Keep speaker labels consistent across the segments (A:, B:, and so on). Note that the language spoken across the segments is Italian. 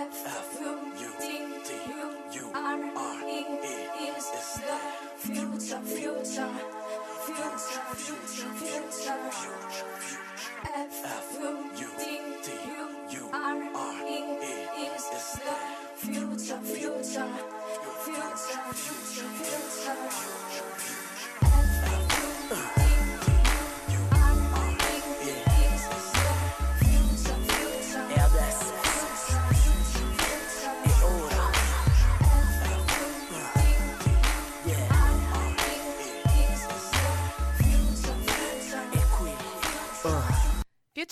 A: F U T U R E is the future, future, future, future, future. F U T U R E is the future, future, future, future, future.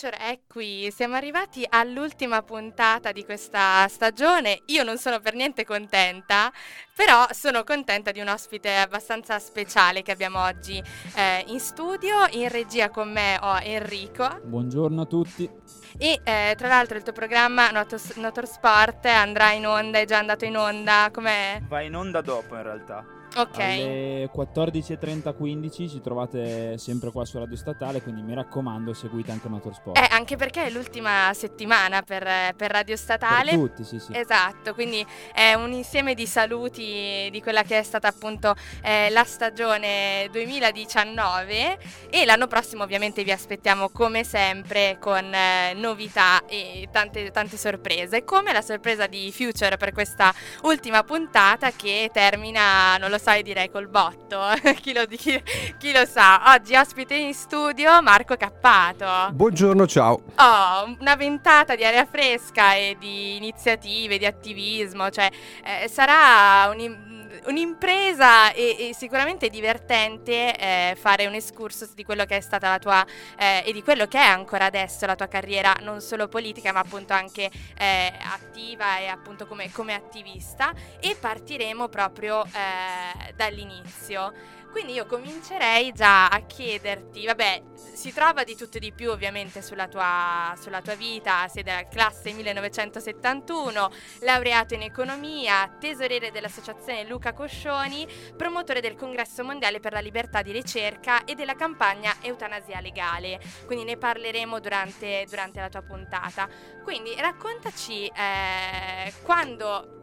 B: Future è qui, siamo arrivati all'ultima puntata di questa stagione. Io non sono per niente contenta, però sono contenta di un ospite abbastanza speciale che abbiamo oggi eh, in studio. In regia con me ho Enrico
C: Buongiorno a tutti.
B: e eh, tra l'altro il tuo programma Notorsport andrà in onda, è già andato in onda, com'è?
D: Va in onda dopo in realtà.
B: Ok.
C: Alle 14.30-15 ci trovate sempre qua su Radio Statale, quindi mi raccomando seguite anche Motorsport.
B: Eh, anche perché è l'ultima settimana per, per Radio Statale.
C: Per tutti, sì, sì.
B: Esatto, quindi è un insieme di saluti di quella che è stata appunto eh, la stagione 2019 e l'anno prossimo ovviamente vi aspettiamo come sempre con eh, novità e tante, tante sorprese, come la sorpresa di Future per questa ultima puntata che termina, non lo so, io direi col botto, chi, lo, chi- chi lo sa, oggi ospite in studio Marco Cappato.
E: Buongiorno, ciao.
B: Oh, una ventata di aria fresca e di iniziative, di attivismo, cioè eh, sarà un- un'impresa e, e sicuramente divertente eh, fare un excursus di quello che è stata la tua eh, e di quello che è ancora adesso la tua carriera, non solo politica ma appunto anche eh, attiva e appunto come, come attivista e partiremo proprio eh, dall'inizio. Quindi io comincerei già a chiederti, vabbè, si trova di tutto e di più ovviamente sulla tua, sulla tua vita, sei della classe 1971, laureato in economia, tesoriere dell'associazione Luca Coscioni, promotore del congresso mondiale per la libertà di ricerca e della campagna Eutanasia Legale. Quindi ne parleremo durante, durante la tua puntata. Quindi raccontaci eh, quando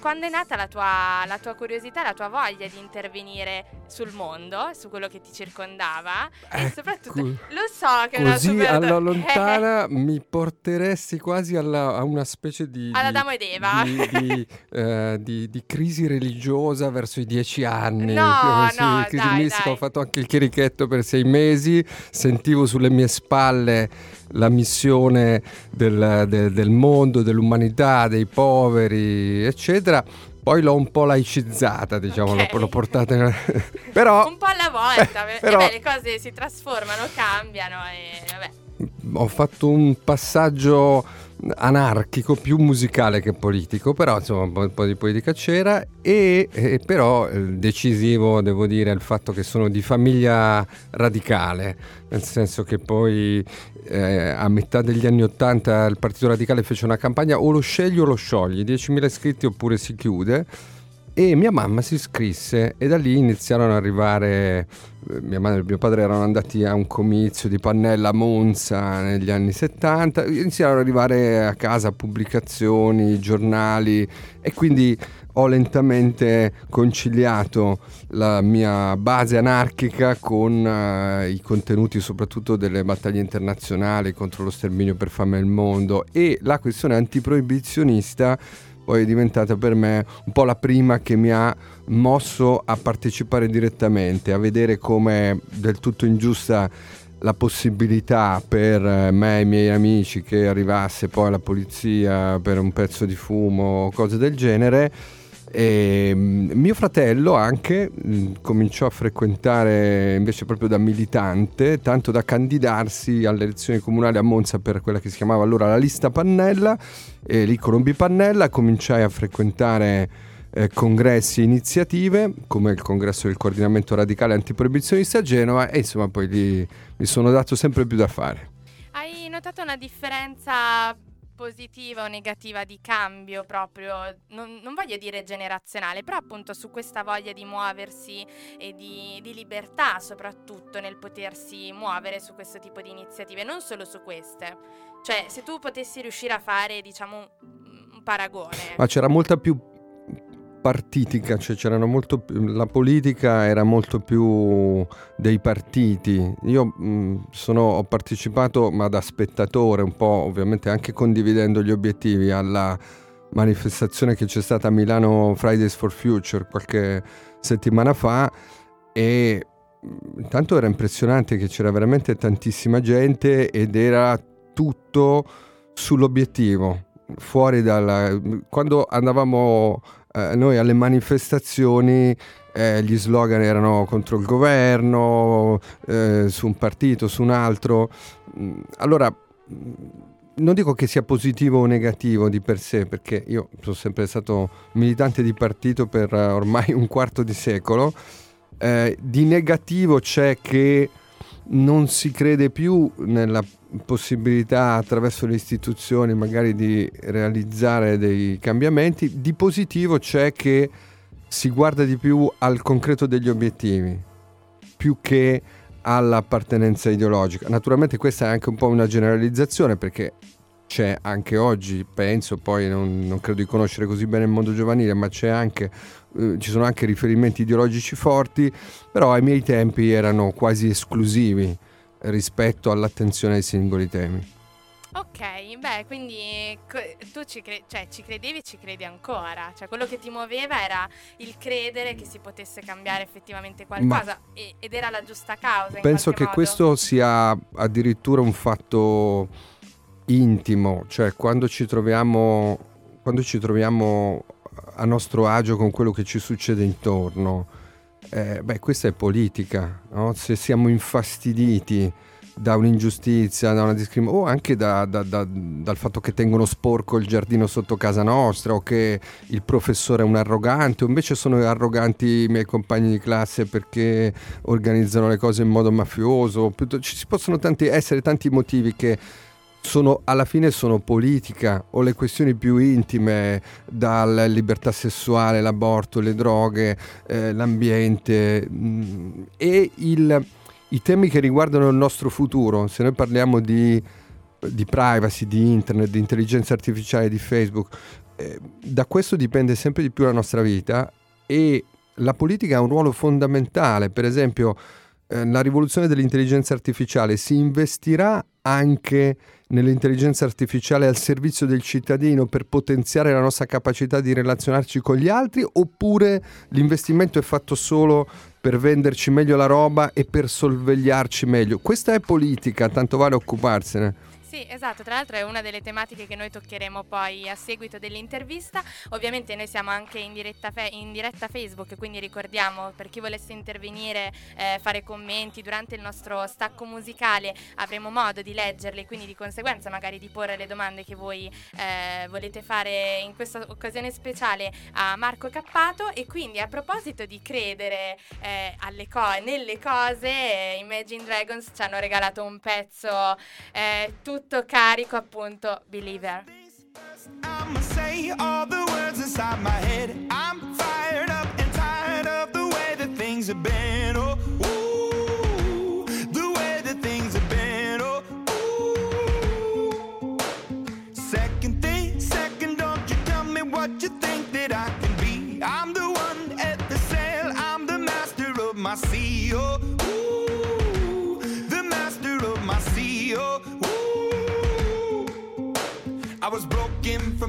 B: quando è nata la tua, la tua curiosità, la tua voglia di intervenire sul mondo, su quello che ti circondava e
E: Ecco.
B: soprattutto lo so che è una
E: Così
B: super
E: alla lontana mi porteresti quasi alla- a una specie di...
B: Alla Adamo ed Eva.
E: Di, di, eh, di- di crisi religiosa verso i dieci anni.
B: No,
E: si-
B: no,
E: crisi
B: dai,
E: mistica.
B: dai.
E: Ho fatto anche il chierichetto per sei mesi, sentivo sulle mie spalle la missione del, del- del mondo, dell'umanità, dei poveri, eccetera. Poi l'ho un po' laicizzata, diciamo, l'ho-
B: Ok.
E: l'ho portata... in- Però
B: un po' alla volta, beh,
E: Però-
B: eh beh, le cose si trasformano, cambiano e vabbè.
E: ho fatto un passaggio anarchico, più musicale che politico, però insomma un po', di politica c'era e, e però eh, decisivo devo dire il fatto che sono di famiglia radicale, nel senso che poi eh, a metà degli anni Ottanta il Partito Radicale fece una campagna o lo scegli o lo sciogli, 10.000 iscritti oppure si chiude e mia mamma si iscrisse e da lì iniziarono ad arrivare mia madre e mio padre erano andati a un comizio di Pannella a Monza negli anni 70 iniziarono ad arrivare a casa pubblicazioni, giornali e quindi ho lentamente conciliato la mia base anarchica con eh, i contenuti soprattutto delle battaglie internazionali contro lo sterminio per fame nel mondo. E la questione antiproibizionista poi è diventata per me un po' la prima che mi ha mosso a partecipare direttamente, a vedere come del tutto ingiusta la possibilità per eh, me e i miei amici che arrivasse poi la polizia per un pezzo di fumo o cose del genere. E mm, mio fratello anche mm, cominciò a frequentare invece proprio da militante, tanto da candidarsi alle elezioni comunali a Monza per quella che si chiamava allora la lista Pannella e lì conobbi Pannella, cominciai a frequentare eh, congressi e iniziative come il congresso del coordinamento radicale antiproibizionista a Genova e insomma poi lì mi sono dato sempre più da fare.
B: Hai notato una differenza positiva o negativa di cambio proprio, non, non voglio dire generazionale, però appunto su questa voglia di muoversi e di, di libertà soprattutto nel potersi muovere su questo tipo di iniziative, non solo su queste. Cioè se tu potessi riuscire a fare diciamo un, paragone.
E: Ma c'era molta più partitica, cioè c'erano molto la politica era molto più dei partiti. Io mh, sono, ho partecipato, ma da spettatore, un po' ovviamente anche condividendo gli obiettivi alla manifestazione che c'è stata a Milano Fridays for Future qualche settimana fa e intanto era impressionante che c'era veramente tantissima gente ed era tutto sull'obiettivo fuori dalla quando andavamo eh, noi alle manifestazioni eh, gli slogan erano contro il governo, eh, su un partito, su un altro. Mm, allora, mm, non dico che sia positivo o negativo di per sé, perché io sono sempre stato militante di partito per eh, ormai un quarto di secolo. Eh, di negativo c'è che non si crede più nella possibilità attraverso le istituzioni magari di realizzare dei cambiamenti, di positivo c'è che si guarda di più al concreto degli obiettivi, più che all'appartenenza ideologica. Naturalmente questa è anche un po' una generalizzazione perché c'è anche oggi, penso, poi non, non credo di conoscere così bene il mondo giovanile, ma anche, eh, ci sono anche riferimenti ideologici forti, però ai miei tempi erano quasi esclusivi rispetto all'attenzione ai singoli temi.
B: Ok, beh, quindi tu ci, cre- cioè, ci credevi e ci credi ancora, cioè quello che ti muoveva era il credere che si potesse cambiare effettivamente qualcosa e- ed era la giusta causa.
E: Penso che
B: modo.
E: questo sia addirittura un fatto intimo, cioè quando ci troviamo, quando ci troviamo a nostro agio con quello che ci succede intorno, eh, beh, questa è politica, no? se siamo infastiditi da un'ingiustizia, da una discriminazione, o anche da- da- da- dal fatto che tengono sporco il giardino sotto casa nostra, o che il professore è un arrogante, o invece sono arroganti i miei compagni di classe perché organizzano le cose in modo mafioso, ci possono tanti- essere tanti motivi che sono, alla fine sono politica o le questioni più intime dalla libertà sessuale, l'aborto, le droghe, eh, l'ambiente mh, e il- i temi che riguardano il nostro futuro. Se noi parliamo di, di privacy, di internet, di intelligenza artificiale, di Facebook, eh, da questo dipende sempre di più la nostra vita e la politica ha un ruolo fondamentale. Per esempio, eh, la rivoluzione dell'intelligenza artificiale si investirà anche nell'intelligenza artificiale al servizio del cittadino per potenziare la nostra capacità di relazionarci con gli altri oppure l'investimento è fatto solo per venderci meglio la roba e per sorvegliarci meglio? Questa è politica, tanto vale occuparsene.
B: Sì, esatto, tra l'altro è una delle tematiche che noi toccheremo poi a seguito dell'intervista. Ovviamente noi siamo anche in diretta, fe- in diretta Facebook, quindi ricordiamo per chi volesse intervenire, eh, fare commenti durante il nostro stacco musicale, avremo modo di leggerli, quindi di conseguenza magari di porre le domande che voi eh, volete fare in questa occasione speciale a Marco Cappato. E quindi a proposito di credere eh, co- nelle cose, eh, Imagine Dragons ci hanno regalato un pezzo eh, tutto carico appunto Believer.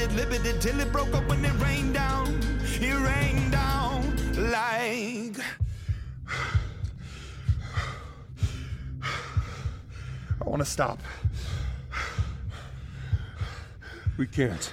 F: Inhibited, limited, till it broke up when it rained down. It rained down like.
G: I want to stop. We can't.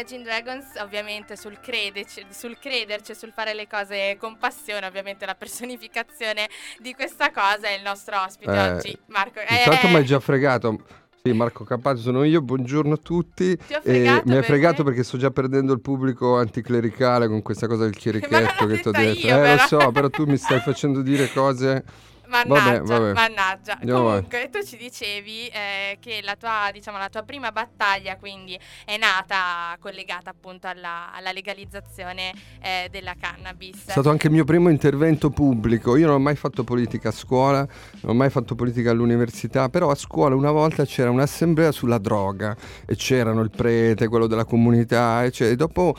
B: Imagine Dragons, ovviamente sul, crederci, sul crederci sul fare le cose con passione, ovviamente la personificazione di questa cosa è il nostro ospite
E: Eh,
B: oggi, Marco.
E: Intanto
B: Eh,
E: mi hai già fregato. Sì, Marco Campazzo sono io, buongiorno a tutti. E
B: fregato
E: mi hai fregato perché sto già perdendo il pubblico anticlericale con questa cosa del chierichetto che ti ho detto.
B: io,
E: eh,
B: però.
E: lo so, però tu mi stai facendo dire cose.
B: Mannaggia,
E: Vabbè, vabbè.
B: mannaggia.
E: Andiamo
B: Comunque, tu ci dicevi eh, che la tua, diciamo, la tua prima battaglia quindi è nata collegata appunto alla, alla legalizzazione eh, della cannabis.
E: È stato anche il mio primo intervento pubblico. Io non ho mai fatto politica a scuola, non ho mai fatto politica all'università, però a scuola una volta c'era un'assemblea sulla droga e c'erano il prete, quello della comunità, e, cioè, e dopo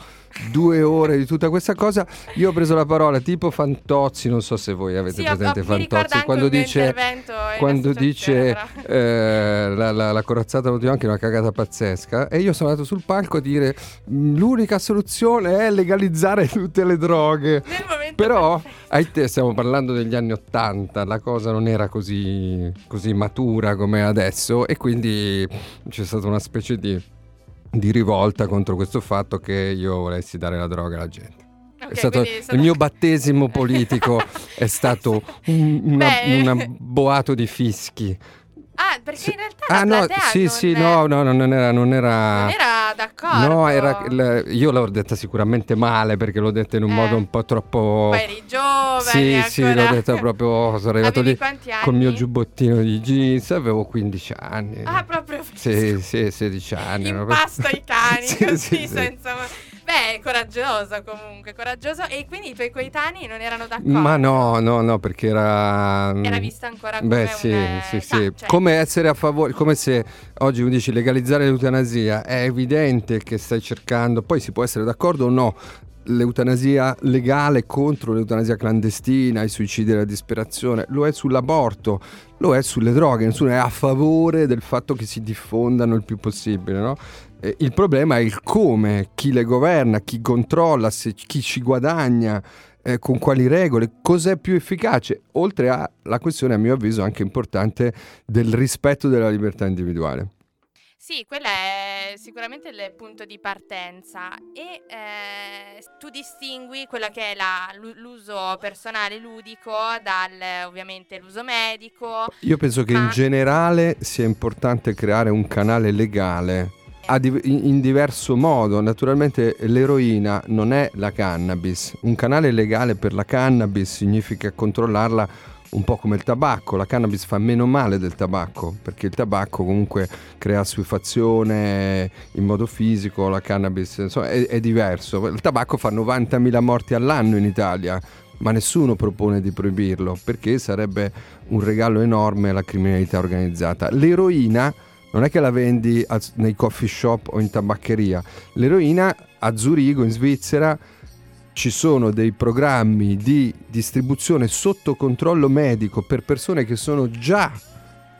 E: due ore di tutta questa cosa. Io ho preso la parola tipo Fantozzi, non so se voi avete
B: Sì,
E: presente
B: ho-
E: Fantozzi,
B: anche
E: quando dice, quando dice eh, la, la, la corazzata motiva è una cagata pazzesca e io sono andato sul palco a dire "Mm, l'unica soluzione è legalizzare tutte le droghe. Però te stiamo parlando degli anni Ottanta, la cosa non era così, così matura come adesso e quindi c'è stata una specie di, di rivolta contro questo fatto che io volessi dare la droga alla gente.
B: Ok,
E: È stato,
B: sono-
E: Il mio battesimo politico è stato un, una- una boato di fischi.
B: Ah, perché in realtà
E: Ah
B: la
E: no, sì
B: non
E: sì,
B: è-
E: no, no, no, non era... Non era...
B: non era d'accordo.
E: No, era, il- io l'ho detta sicuramente male perché l'ho detta in un
B: Eh.
E: modo un po' troppo...
B: Poi eri giovane,
E: Sì, sì, l'ho detta proprio, sono arrivato
B: Avevi
E: lì col mio giubbottino di jeans, avevo 15 anni.
B: Ah, proprio
E: Sì, sì, 16 anni.
B: in
E: no?
B: pasto ai cani,
E: Sì,
B: così
E: sì, sì.
B: senza... Beh, coraggioso comunque, coraggioso. E quindi i tuoi coetanei non erano d'accordo?
E: Ma no, no, no, perché era...
B: Era vista ancora come
E: Beh
B: un...
E: sì,
B: eh,
E: sì, sì.
B: cioè-
E: Come essere a favore, come se oggi mi dici legalizzare l'eutanasia, è evidente che stai cercando, poi si può essere d'accordo o no, l'eutanasia legale contro l'eutanasia clandestina, i suicidi e la disperazione, lo è sull'aborto, lo è sulle droghe, nessuno è a favore del fatto che si diffondano il più possibile, no? Eh, Il problema è il come, chi le governa, chi controlla, se- chi ci guadagna, eh, con quali regole, cos'è più efficace, oltre alla questione a mio avviso anche importante del rispetto della libertà individuale.
B: Sì, quello è sicuramente il punto di partenza e eh, tu distingui quello che è la- l'u- l'uso personale ludico dal ovviamente l'uso medico.
E: Io penso che in
B: Ma-
E: generale sia importante creare un canale legale in diverso modo. Naturalmente l'eroina non è la cannabis. Un canale legale per la cannabis significa controllarla un po' come il tabacco. La cannabis fa meno male del tabacco perché il tabacco comunque crea assuefazione in modo fisico, la cannabis insomma, è, è diverso. Il tabacco fa 90.000 morti all'anno in Italia. ma nessuno propone di proibirlo perché sarebbe un regalo enorme alla criminalità organizzata. L'eroina non è che la vendi al- nei coffee shop o in tabaccheria, l'eroina a Zurigo in Svizzera ci sono dei programmi di distribuzione sotto controllo medico per persone che sono già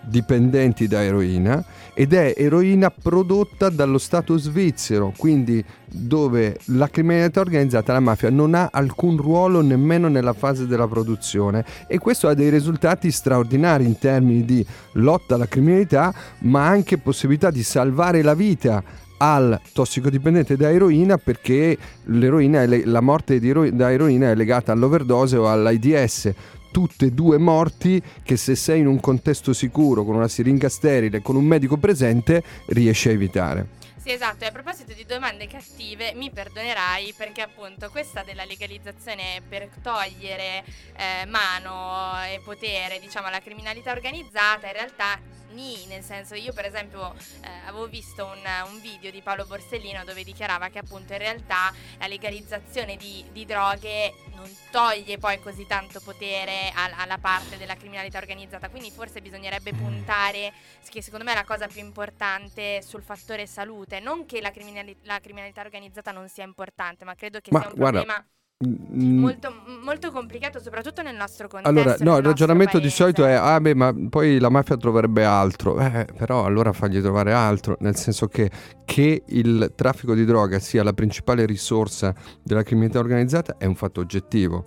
E: dipendenti da eroina ed è eroina prodotta dallo Stato svizzero, quindi dove la criminalità organizzata, la mafia, non ha alcun ruolo nemmeno nella fase della produzione. E questo ha dei risultati straordinari in termini di lotta alla criminalità, ma anche possibilità di salvare la vita al tossicodipendente da eroina perché la morte ero- da eroina è legata all'overdose o all'AIDS tutte e due morti che se sei in un contesto sicuro con una siringa sterile con un medico presente riesci a evitare.
B: Sì, esatto, e a proposito di domande cattive, mi perdonerai perché appunto questa della legalizzazione per togliere eh, mano e potere, diciamo, alla criminalità organizzata, in realtà ni, nel senso io per esempio eh, avevo visto un, un video di Paolo Borsellino dove dichiarava che appunto in realtà la legalizzazione di, di droghe non toglie poi così tanto potere al- alla parte della criminalità organizzata, quindi forse bisognerebbe puntare, che secondo me è la cosa più importante, sul fattore salute, non che la, criminali- la criminalità organizzata non sia importante, ma credo che
E: Ma
B: sia un
E: guarda,
B: problema
E: Mm,
B: molto, molto complicato soprattutto nel nostro contesto.
E: Allora, no, il ragionamento di solito è, ah beh, ma poi la mafia troverebbe altro. Eh, però allora fagli trovare altro, nel senso che che il traffico di droga sia la principale risorsa della criminalità organizzata è un fatto oggettivo.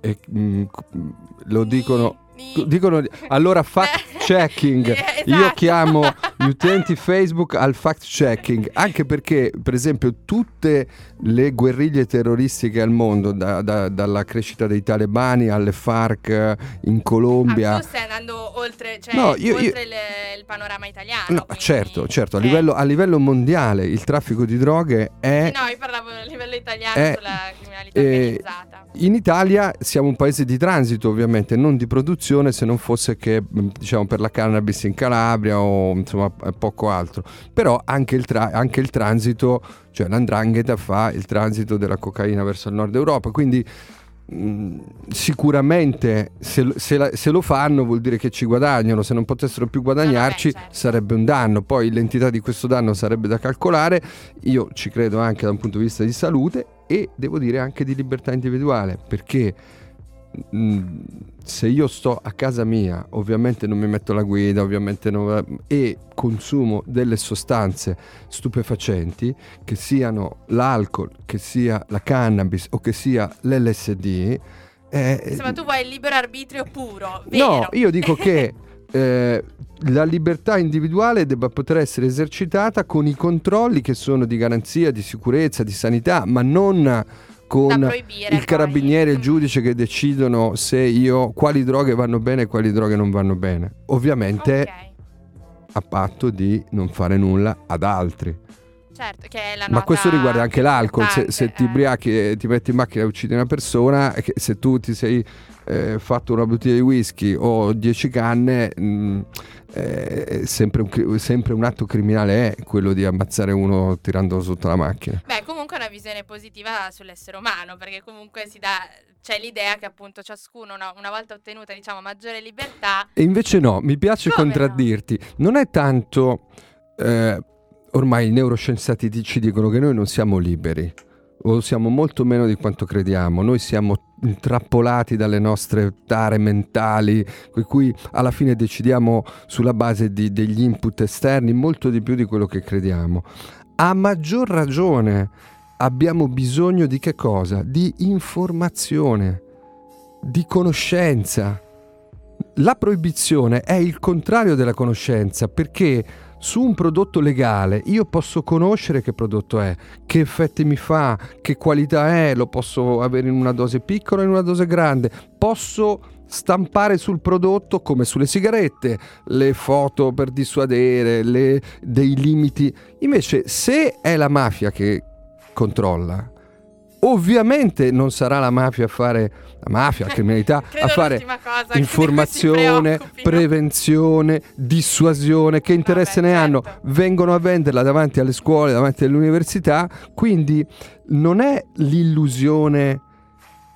E: E mm, mm, lo dicono... dicono allora fact checking
B: Eh,
E: io
B: esatto.
E: chiamo gli utenti Facebook al fact checking anche perché per esempio tutte le guerriglie terroristiche al mondo da- da- dalla crescita dei talebani alle FARC eh, in Colombia
B: Ah, tu stai andando oltre, cioè,
E: No, io-
B: oltre Il, il panorama italiano.
E: No,
B: quindi-
E: certo, certo, a
B: Eh,
E: livello, a livello mondiale il traffico di droghe è...
B: no, io parlavo a livello italiano
E: Eh,
B: sulla criminalità
E: eh,
B: organizzata.
E: In Italia siamo un paese di transito ovviamente, non di produzione se non fosse che mh, diciamo per la cannabis in Calabria o insomma eh, poco altro. Però anche il, tra- anche il transito, cioè l'andrangheta fa il transito della cocaina verso il nord Europa, quindi sicuramente se, lo- se la- se lo fanno vuol dire che ci guadagnano, se non potessero più guadagnarci
B: certo.
E: sarebbe un danno, poi l'entità di questo danno sarebbe da calcolare, io ci credo anche da un punto di vista di salute e devo dire anche di libertà individuale, perché mh, se io sto a casa mia, ovviamente non mi metto la guida, ovviamente non, e consumo delle sostanze stupefacenti, che siano l'alcol, che sia la cannabis o che sia l'LSD, eh,
B: Insomma, tu vuoi il libero arbitrio puro,
E: No,
B: vero?
E: io dico che eh, la libertà individuale debba poter essere esercitata con i controlli che sono di garanzia, di sicurezza, di sanità, ma non con il carabiniere e il
B: Mm.
E: giudice che decidono se io quali droghe vanno bene e quali droghe non vanno bene. Ovviamente
B: Ok,
E: a patto di non fare nulla ad altri.
B: certo, che è la
E: Ma questo riguarda anche l'alcol. Se, se ti
B: eh.
E: ubriachi e ti metti in macchina e uccidi una persona, se tu ti sei eh, fatto una bottiglia di whisky o 10 canne, mh, eh, è sempre, un, sempre un atto criminale è quello di ammazzare uno tirandolo sotto la macchina.
B: Beh, comunque visione positiva sull'essere umano, perché comunque si dà, c'è l'idea che appunto ciascuno, una, una volta ottenuta, diciamo, maggiore libertà,
E: E invece no, mi piace
B: Come no?
E: contraddirti. Non è tanto... eh, ormai i neuroscienziati ti- ci dicono che noi non siamo liberi. O siamo molto meno di quanto crediamo. Noi siamo intrappolati dalle nostre tare mentali, per cui alla fine decidiamo sulla base di- degli input esterni molto di più di quello che crediamo. A maggior ragione abbiamo bisogno di che cosa? Di informazione, di conoscenza. La proibizione è il contrario della conoscenza perché su un prodotto legale io posso conoscere che prodotto è, che effetti mi fa, che qualità è, lo posso avere in una dose piccola o in una dose grande, posso stampare sul prodotto come sulle sigarette le foto per dissuadere, le- dei limiti. Invece se è la mafia che controlla, ovviamente non sarà la mafia a fare la mafia, la criminalità
B: credo
E: a fare informazione, prevenzione, dissuasione, che interesse
B: Vabbè,
E: ne hanno?
B: certo.
E: Vengono a venderla davanti alle scuole, davanti alle università, quindi non è l'illusione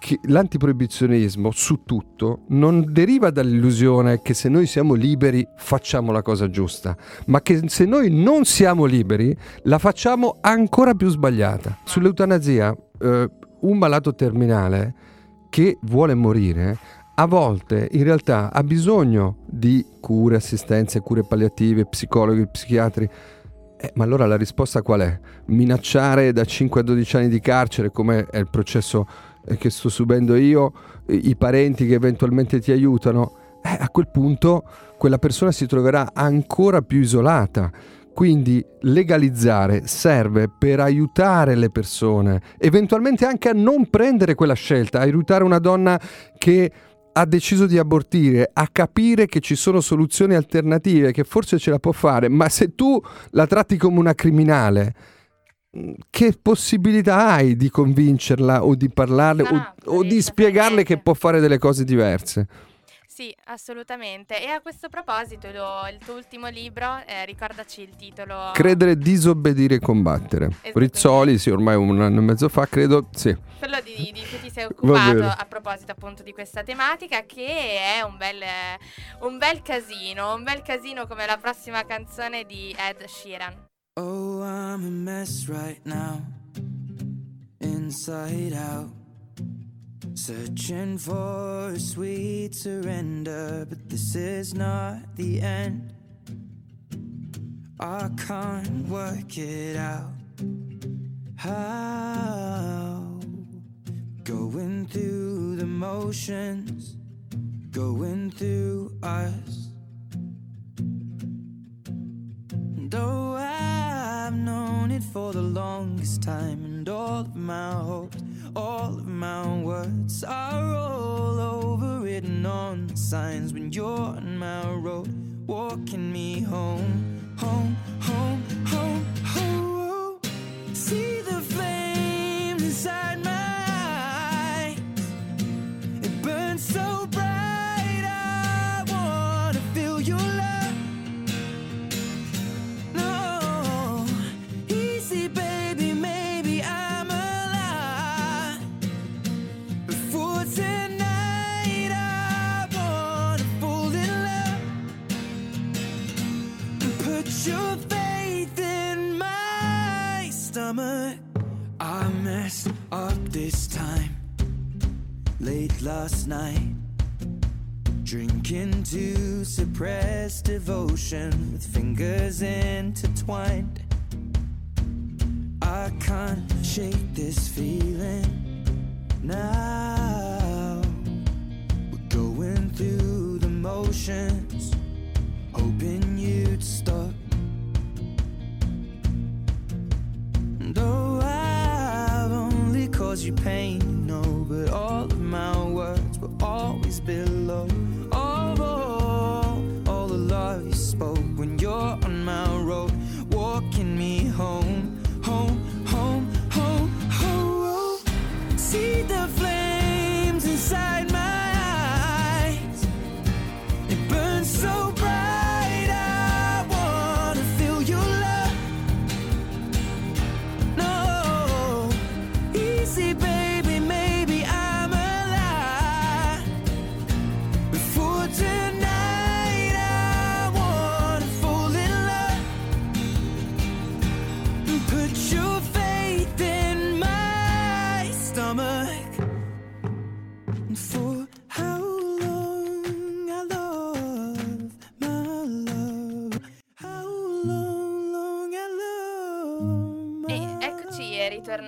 E: che l'antiproibizionismo su tutto non deriva dall'illusione che se noi siamo liberi facciamo la cosa giusta, ma che se noi non siamo liberi la facciamo ancora più sbagliata. Sull'eutanasia, eh, un malato terminale che vuole morire a volte in realtà ha bisogno di cure, assistenze, cure palliative, psicologi, psichiatri. Eh, ma allora la risposta qual è? Minacciare da 5 a 12 anni di carcere, come è il processo che sto subendo io, i parenti che eventualmente ti aiutano? Eh, a quel punto quella persona si troverà ancora più isolata. Quindi legalizzare serve per aiutare le persone, eventualmente anche a non prendere quella scelta, aiutare una donna che ha deciso di abortire, a capire che ci sono soluzioni alternative, che forse ce la può fare, ma se tu la tratti come una criminale, che possibilità hai di convincerla o di parlarle
B: No,
E: o, o di spiegarle che può fare delle cose diverse?
B: Sì, assolutamente. E a questo proposito, lo- il tuo ultimo libro, eh, ricordaci il titolo.
E: Credere, disobbedire e combattere. Rizzoli, sì, ormai un anno e mezzo fa, credo, sì.
B: Quello di, di- cui ti sei occupato a proposito appunto di questa tematica che è un bel, un bel casino, un bel casino come la prossima canzone di Ed Sheeran.
H: Oh, I'm a mess right now, inside out. Searching for a sweet surrender, but this is not the end. I can't work it out. How? Going through the motions, going through us. Though I've known it for the longest time, and all of my hopes, all of my words are all overwritten on the signs when you're on my road, walking me home, home, home, home, home. See the flame inside my to suppress devotion with fingers intertwined.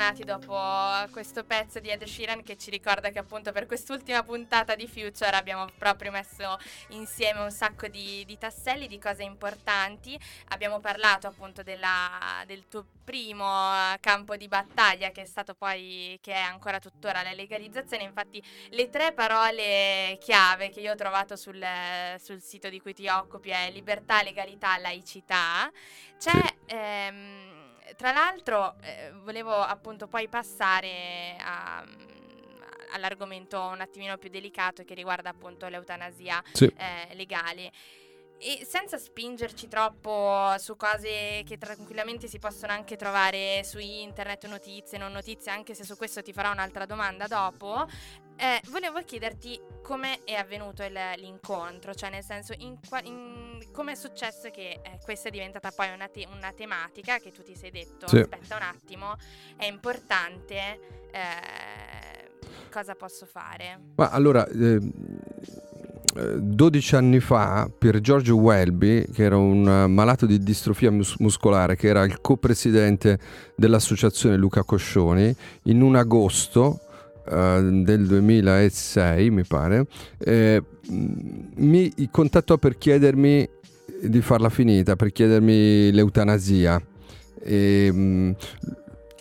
B: Ritornati dopo questo pezzo di Ed Sheeran che ci ricorda che appunto per quest'ultima puntata di Future abbiamo proprio messo insieme un sacco di, di tasselli, di cose importanti. Abbiamo parlato appunto della- del tuo primo eh, campo di battaglia che è stato poi, che è ancora tuttora la legalizzazione. Infatti le tre parole chiave che io ho trovato sul, sul sito di cui ti occupi è libertà, legalità, laicità. C'è... ehm, tra l'altro, eh, volevo appunto poi passare a- all'argomento un attimino più delicato che riguarda appunto l'eutanasia
E: Sì.
B: eh, legale. E senza spingerci troppo su cose che tranquillamente si possono anche trovare su internet, notizie, non notizie, anche se su questo ti farò un'altra domanda dopo, eh, volevo chiederti come è avvenuto il- l'incontro, cioè nel senso come è successo che eh, questa è diventata poi una, te- una tematica che tu ti sei detto,
E: Sì.
B: aspetta un attimo, è importante, eh, cosa posso fare?
E: Ma allora, eh, eh, 12 anni fa, Pier Giorgio Welby, che era un eh, malato di distrofia mus- muscolare, che era il co-presidente dell'associazione Luca Coscioni, in un agosto eh, del 2006, mi pare, eh, mi contattò per chiedermi di farla finita, per chiedermi l'eutanasia. E, mh,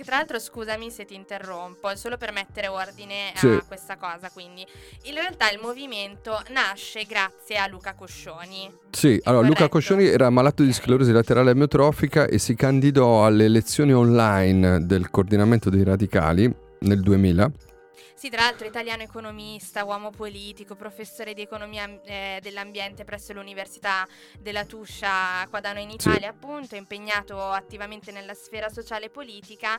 B: Che tra l'altro scusami se ti interrompo, è solo per mettere ordine
E: Sì.
B: a questa cosa, quindi in realtà il movimento nasce grazie a Luca Coscioni.
E: Sì, allora Luca
B: corretto?
E: Coscioni era malato di sclerosi laterale amiotrofica e si candidò alle elezioni online del coordinamento dei radicali nel 2000.
B: Sì, tra l'altro italiano economista, uomo politico, professore di economia eh, dell'ambiente presso l'Università della Tuscia qua da noi in
E: Sì.
B: Italia, appunto, impegnato attivamente nella sfera sociale e politica,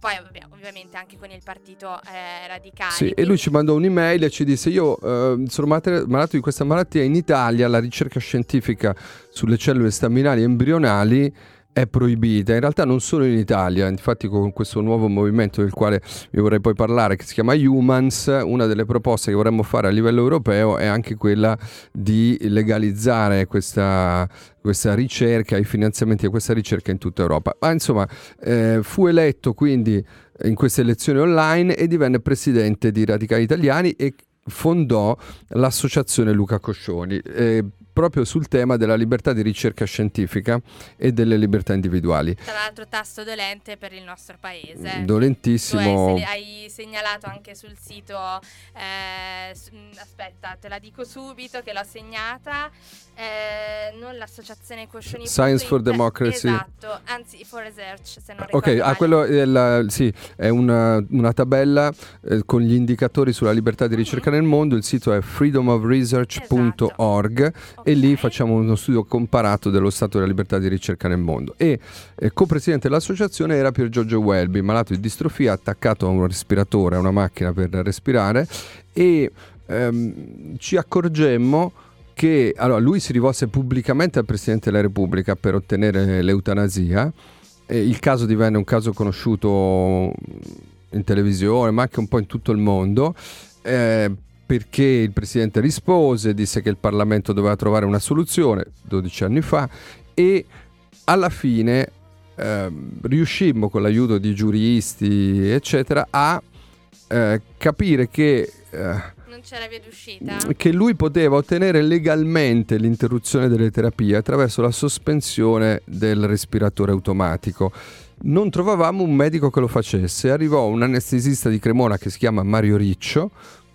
B: poi vabbè, ovviamente anche con il partito eh, radicale.
E: Sì, e lui ci mandò un'email e ci disse io eh, sono malato di questa malattia, in Italia la ricerca scientifica sulle cellule staminali e embrionali è proibita, in realtà non solo in Italia, infatti con questo nuovo movimento del quale vi vorrei poi parlare che si chiama Humans, una delle proposte che vorremmo fare a livello europeo è anche quella di legalizzare questa, questa ricerca, i finanziamenti a questa ricerca in tutta Europa. Ma insomma, eh, fu eletto quindi in queste elezioni online e divenne presidente di Radicali Italiani e fondò l'associazione Luca Coscioni. eh, proprio sul tema della libertà di ricerca scientifica e delle libertà individuali.
B: Tra l'altro tasto dolente per il nostro paese.
E: Dolentissimo.
B: Tu hai, segnalato anche sul sito, eh, mh, aspetta, te la dico subito che l'ho segnata, eh, non l'associazione Coscioni.
E: Science for Democracy.
B: Esatto, anzi for Research se non ricordo
E: Ok, ah, quello è, la- sì, è una, una tabella eh, con gli indicatori sulla libertà di ricerca nel mondo. Il sito è freedomofresearch.org e lì facciamo uno studio comparato dello stato della libertà di ricerca nel mondo. E eh, co-presidente dell'associazione era Pier Giorgio Welby, malato di distrofia, attaccato a un respiratore, a una macchina per respirare e ehm, ci accorgemmo che allora, lui si rivolse pubblicamente al Presidente della Repubblica per ottenere l'eutanasia. E il caso divenne un caso conosciuto in televisione, ma anche un po' in tutto il mondo, eh, perché il Presidente rispose, disse che il Parlamento doveva trovare una soluzione 12 anni fa e alla fine ehm, riuscimmo con l'aiuto di giuristi, eccetera, a eh, capire che... eh,
B: Non c'era via d'uscita?
E: che lui poteva ottenere legalmente l'interruzione delle terapie attraverso la sospensione del respiratore automatico. Non trovavamo un medico che lo facesse, arrivò un anestesista di Cremona che si chiama Mario Riccio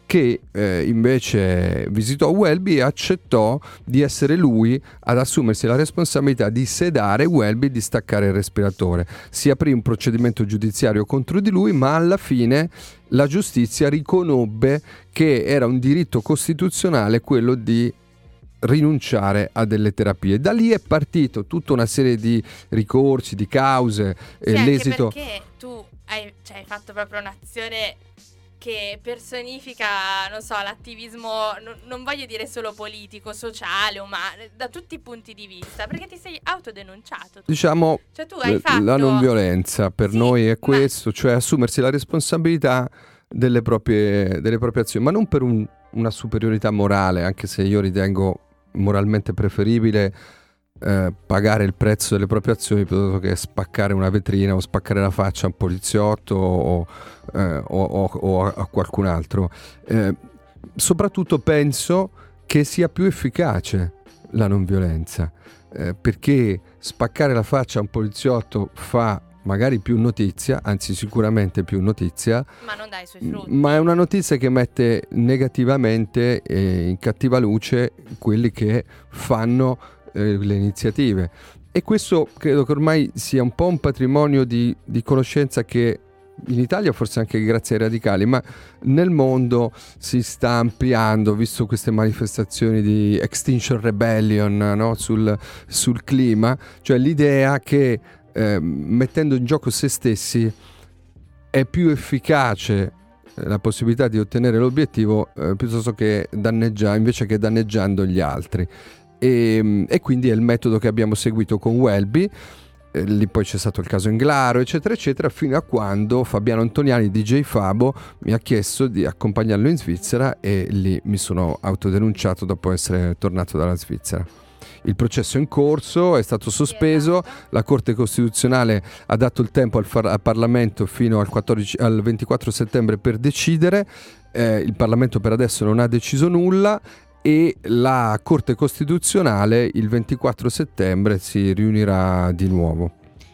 E: che eh, invece visitò Welby e accettò di essere lui ad assumersi la responsabilità di sedare Welby e di staccare il respiratore. Si aprì un procedimento giudiziario contro di lui, ma alla fine la giustizia riconobbe che era un diritto costituzionale quello di rinunciare a delle terapie. Da lì è partito tutta una serie di ricorsi, di cause,
B: Sì,
E: e
B: anche
E: l'esito...
B: perché tu hai, cioè, hai fatto proprio un'azione che personifica, non so, l'attivismo, non, non voglio dire solo politico, sociale, umano, da tutti i punti di vista, perché ti sei autodenunciato.
E: Diciamo
B: Cioè tu hai
E: eh,
B: fatto...
E: la non violenza per
B: Sì,
E: noi è
B: ma-
E: questo, cioè assumersi la responsabilità delle proprie, delle proprie azioni, ma non per un- una superiorità morale, anche se io ritengo moralmente preferibile eh, pagare il prezzo delle proprie azioni piuttosto che spaccare una vetrina o spaccare la faccia a un poliziotto o, eh, o- o- o a, qualcun altro. Eh, soprattutto penso che sia più efficace la non violenza eh, perché spaccare la faccia a un poliziotto fa magari più notizia, anzi sicuramente più notizia,
B: Ma
E: ma è una notizia che mette negativamente e in cattiva luce quelli che fanno eh, le iniziative. E questo credo che ormai sia un po' un patrimonio di, di conoscenza che in Italia forse anche grazie ai radicali, ma nel mondo si sta ampliando, visto queste manifestazioni di Extinction Rebellion no? sul, sul clima, cioè l'idea che eh, mettendo in gioco se stessi è più efficace eh, la possibilità di ottenere l'obiettivo eh, piuttosto che danneggiare invece che danneggiando gli altri e, e quindi è il metodo che abbiamo seguito con Welby eh, lì poi c'è stato il caso Inglaro, eccetera, eccetera, fino a quando Fabiano Antoniani, DJ Fabo, mi ha chiesto di accompagnarlo in Svizzera e lì mi sono autodenunciato dopo essere tornato dalla Svizzera. Il processo è in corso, è stato sospeso, la Corte Costituzionale ha dato il tempo al, far- al Parlamento fino al, 14 al 24 settembre per decidere, eh, il Parlamento per adesso non ha deciso nulla e la Corte Costituzionale il 24 settembre si riunirà di nuovo.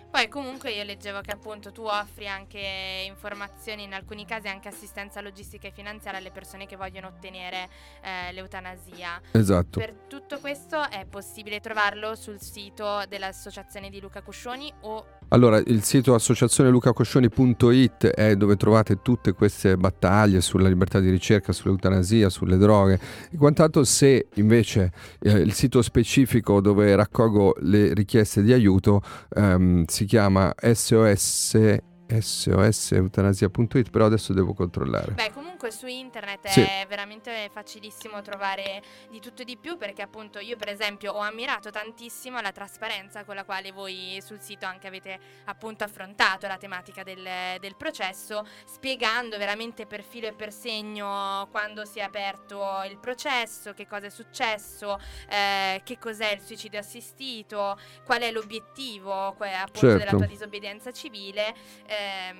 B: Poi comunque io leggevo che appunto tu offri anche informazioni, in alcuni casi anche assistenza logistica e finanziaria alle persone che vogliono ottenere eh, l'eutanasia.
E: Esatto.
B: Per tutto questo è possibile trovarlo sul sito dell'associazione di Luca Cuscioni o...
E: Allora, il sito associazionelucacoscioni.it è dove trovate tutte queste battaglie sulla libertà di ricerca, sull'eutanasia, sulle droghe e quant'altro. Se invece eh, il sito specifico dove raccolgo le richieste di aiuto ehm, si chiama SOS soseutanasia.it però adesso devo controllare
B: Beh, comunque su internet
E: Sì.
B: è veramente facilissimo trovare di tutto e di più perché appunto io per esempio ho ammirato tantissimo la trasparenza con la quale voi sul sito anche avete appunto affrontato la tematica del, del processo spiegando veramente per filo e per segno quando si è aperto il processo, che cosa è successo, eh, che cos'è il suicidio assistito, qual è l'obiettivo appunto della
E: Certo.
B: tua disobbedienza civile. Ehm,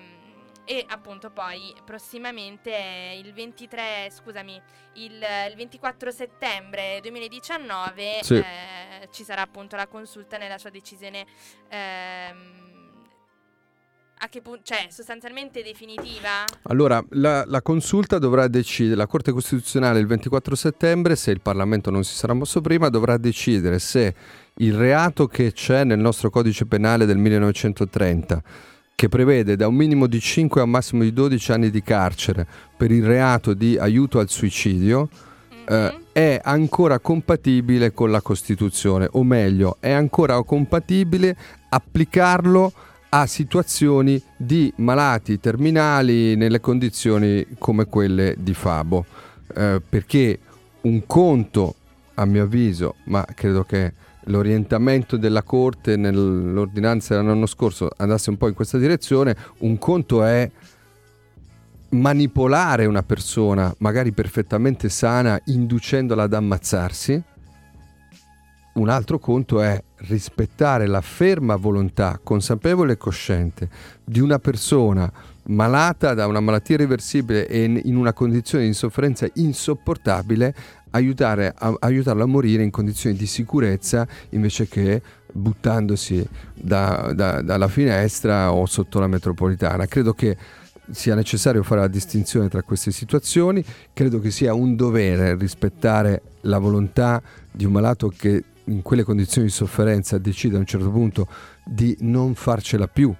B: e appunto poi prossimamente eh, il 23, scusami, il, il 24 settembre 2019
E: Sì.
B: eh, ci sarà appunto la consulta nella sua decisione ehm, a che punto, cioè sostanzialmente definitiva?
E: Allora, la, la consulta dovrà decidere, la Corte Costituzionale il 24 settembre, se il Parlamento non si sarà mosso prima, dovrà decidere se il reato che c'è nel nostro codice penale del 1930, che prevede da un minimo di 5 a un massimo di 12 anni di carcere per il reato di aiuto al suicidio, eh, è ancora compatibile con la Costituzione, o meglio, è ancora compatibile applicarlo a situazioni di malati terminali nelle condizioni come quelle di Fabo. Eh, perché un conto, a mio avviso, ma credo che l'orientamento della Corte nell'ordinanza dell'anno scorso andasse un po' in questa direzione, un conto è manipolare una persona, magari perfettamente sana, inducendola ad ammazzarsi. Un altro conto è rispettare la ferma volontà consapevole e cosciente di una persona malata da una malattia irreversibile e in una condizione di sofferenza insopportabile, aiutare a, aiutarla a morire in condizioni di sicurezza invece che buttandosi da- da- dalla finestra o sotto la metropolitana. Credo che sia necessario fare la distinzione tra queste situazioni, credo che sia un dovere rispettare la volontà di un malato che in quelle condizioni di sofferenza decide a un certo punto di non farcela più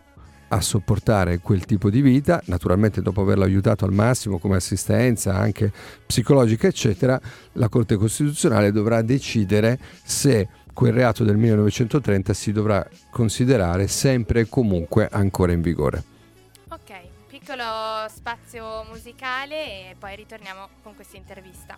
E: a sopportare quel tipo di vita, naturalmente dopo averlo aiutato al massimo come assistenza anche psicologica eccetera, la Corte Costituzionale dovrà decidere se quel reato del 1930 si dovrà considerare sempre e comunque ancora in vigore.
B: Ok, piccolo spazio musicale e poi ritorniamo con questa intervista.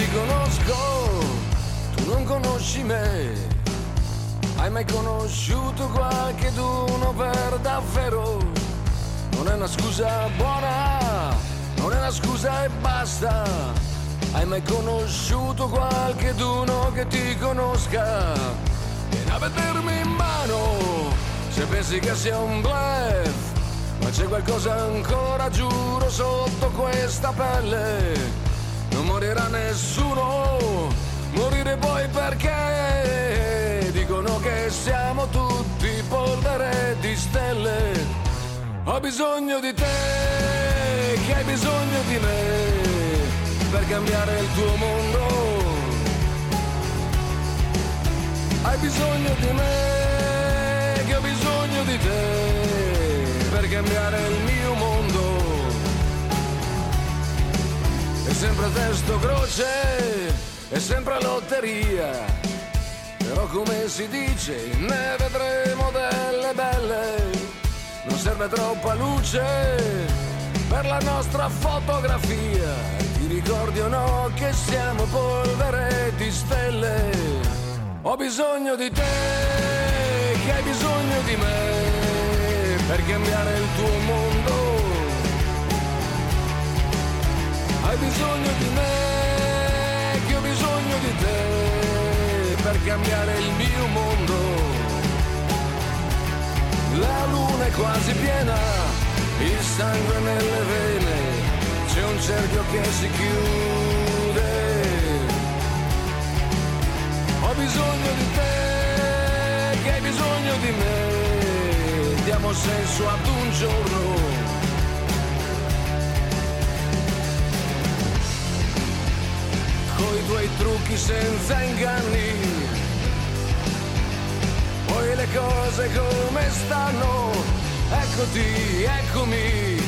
I: Ti conosco, tu non conosci me. Hai mai conosciuto qualche d'uno per davvero? Non è una scusa buona, non è una scusa e basta. Hai mai conosciuto qualche d'uno che ti conosca? Vieni a vedermi in mano, se pensi che sia un bluff. Ma c'è qualcosa ancora, giuro, sotto questa pelle. Morirà nessuno, morire poi perché dicono che siamo tutti polvere di stelle. Ho bisogno di te, che hai bisogno di me, per cambiare il tuo mondo. Hai bisogno di me, che ho bisogno di te, per cambiare il mio mondo. Sempre testo croce, è sempre lotteria. Però come si dice, ne vedremo delle belle. Non serve troppa luce per la nostra fotografia. Ti ricordi o no che siamo polvere di stelle? Ho bisogno di te, che hai bisogno di me, per cambiare il tuo mondo. Bisogno di me, che ho bisogno di te, per cambiare il mio mondo. La luna è quasi piena, il sangue nelle vene, c'è un cerchio che si chiude. Ho bisogno di te, che hai bisogno di me, diamo senso ad un giorno. Coi tuoi trucchi senza inganni, poi le cose come stanno, eccoti, eccomi,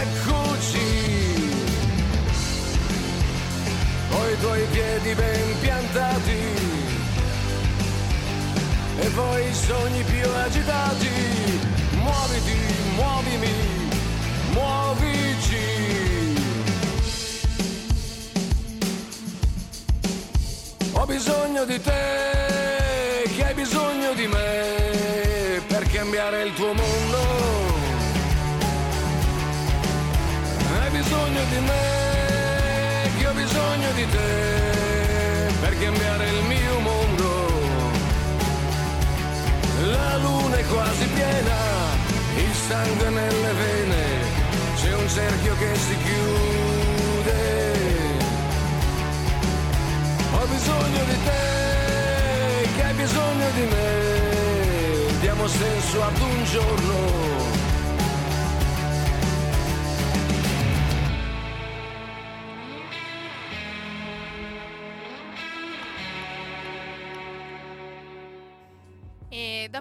I: eccoci. Poi i tuoi piedi ben piantati e poi i sogni più agitati. Muoviti, muovimi, muovici. Ho bisogno di te, che hai bisogno di me per cambiare il tuo mondo. Hai bisogno di me, che ho bisogno di te per cambiare il mio mondo. La luna è quasi piena, il sangue nelle vene, c'è un cerchio che si chiude. Bisogno di te, che hai bisogno di me, diamo senso ad un giorno.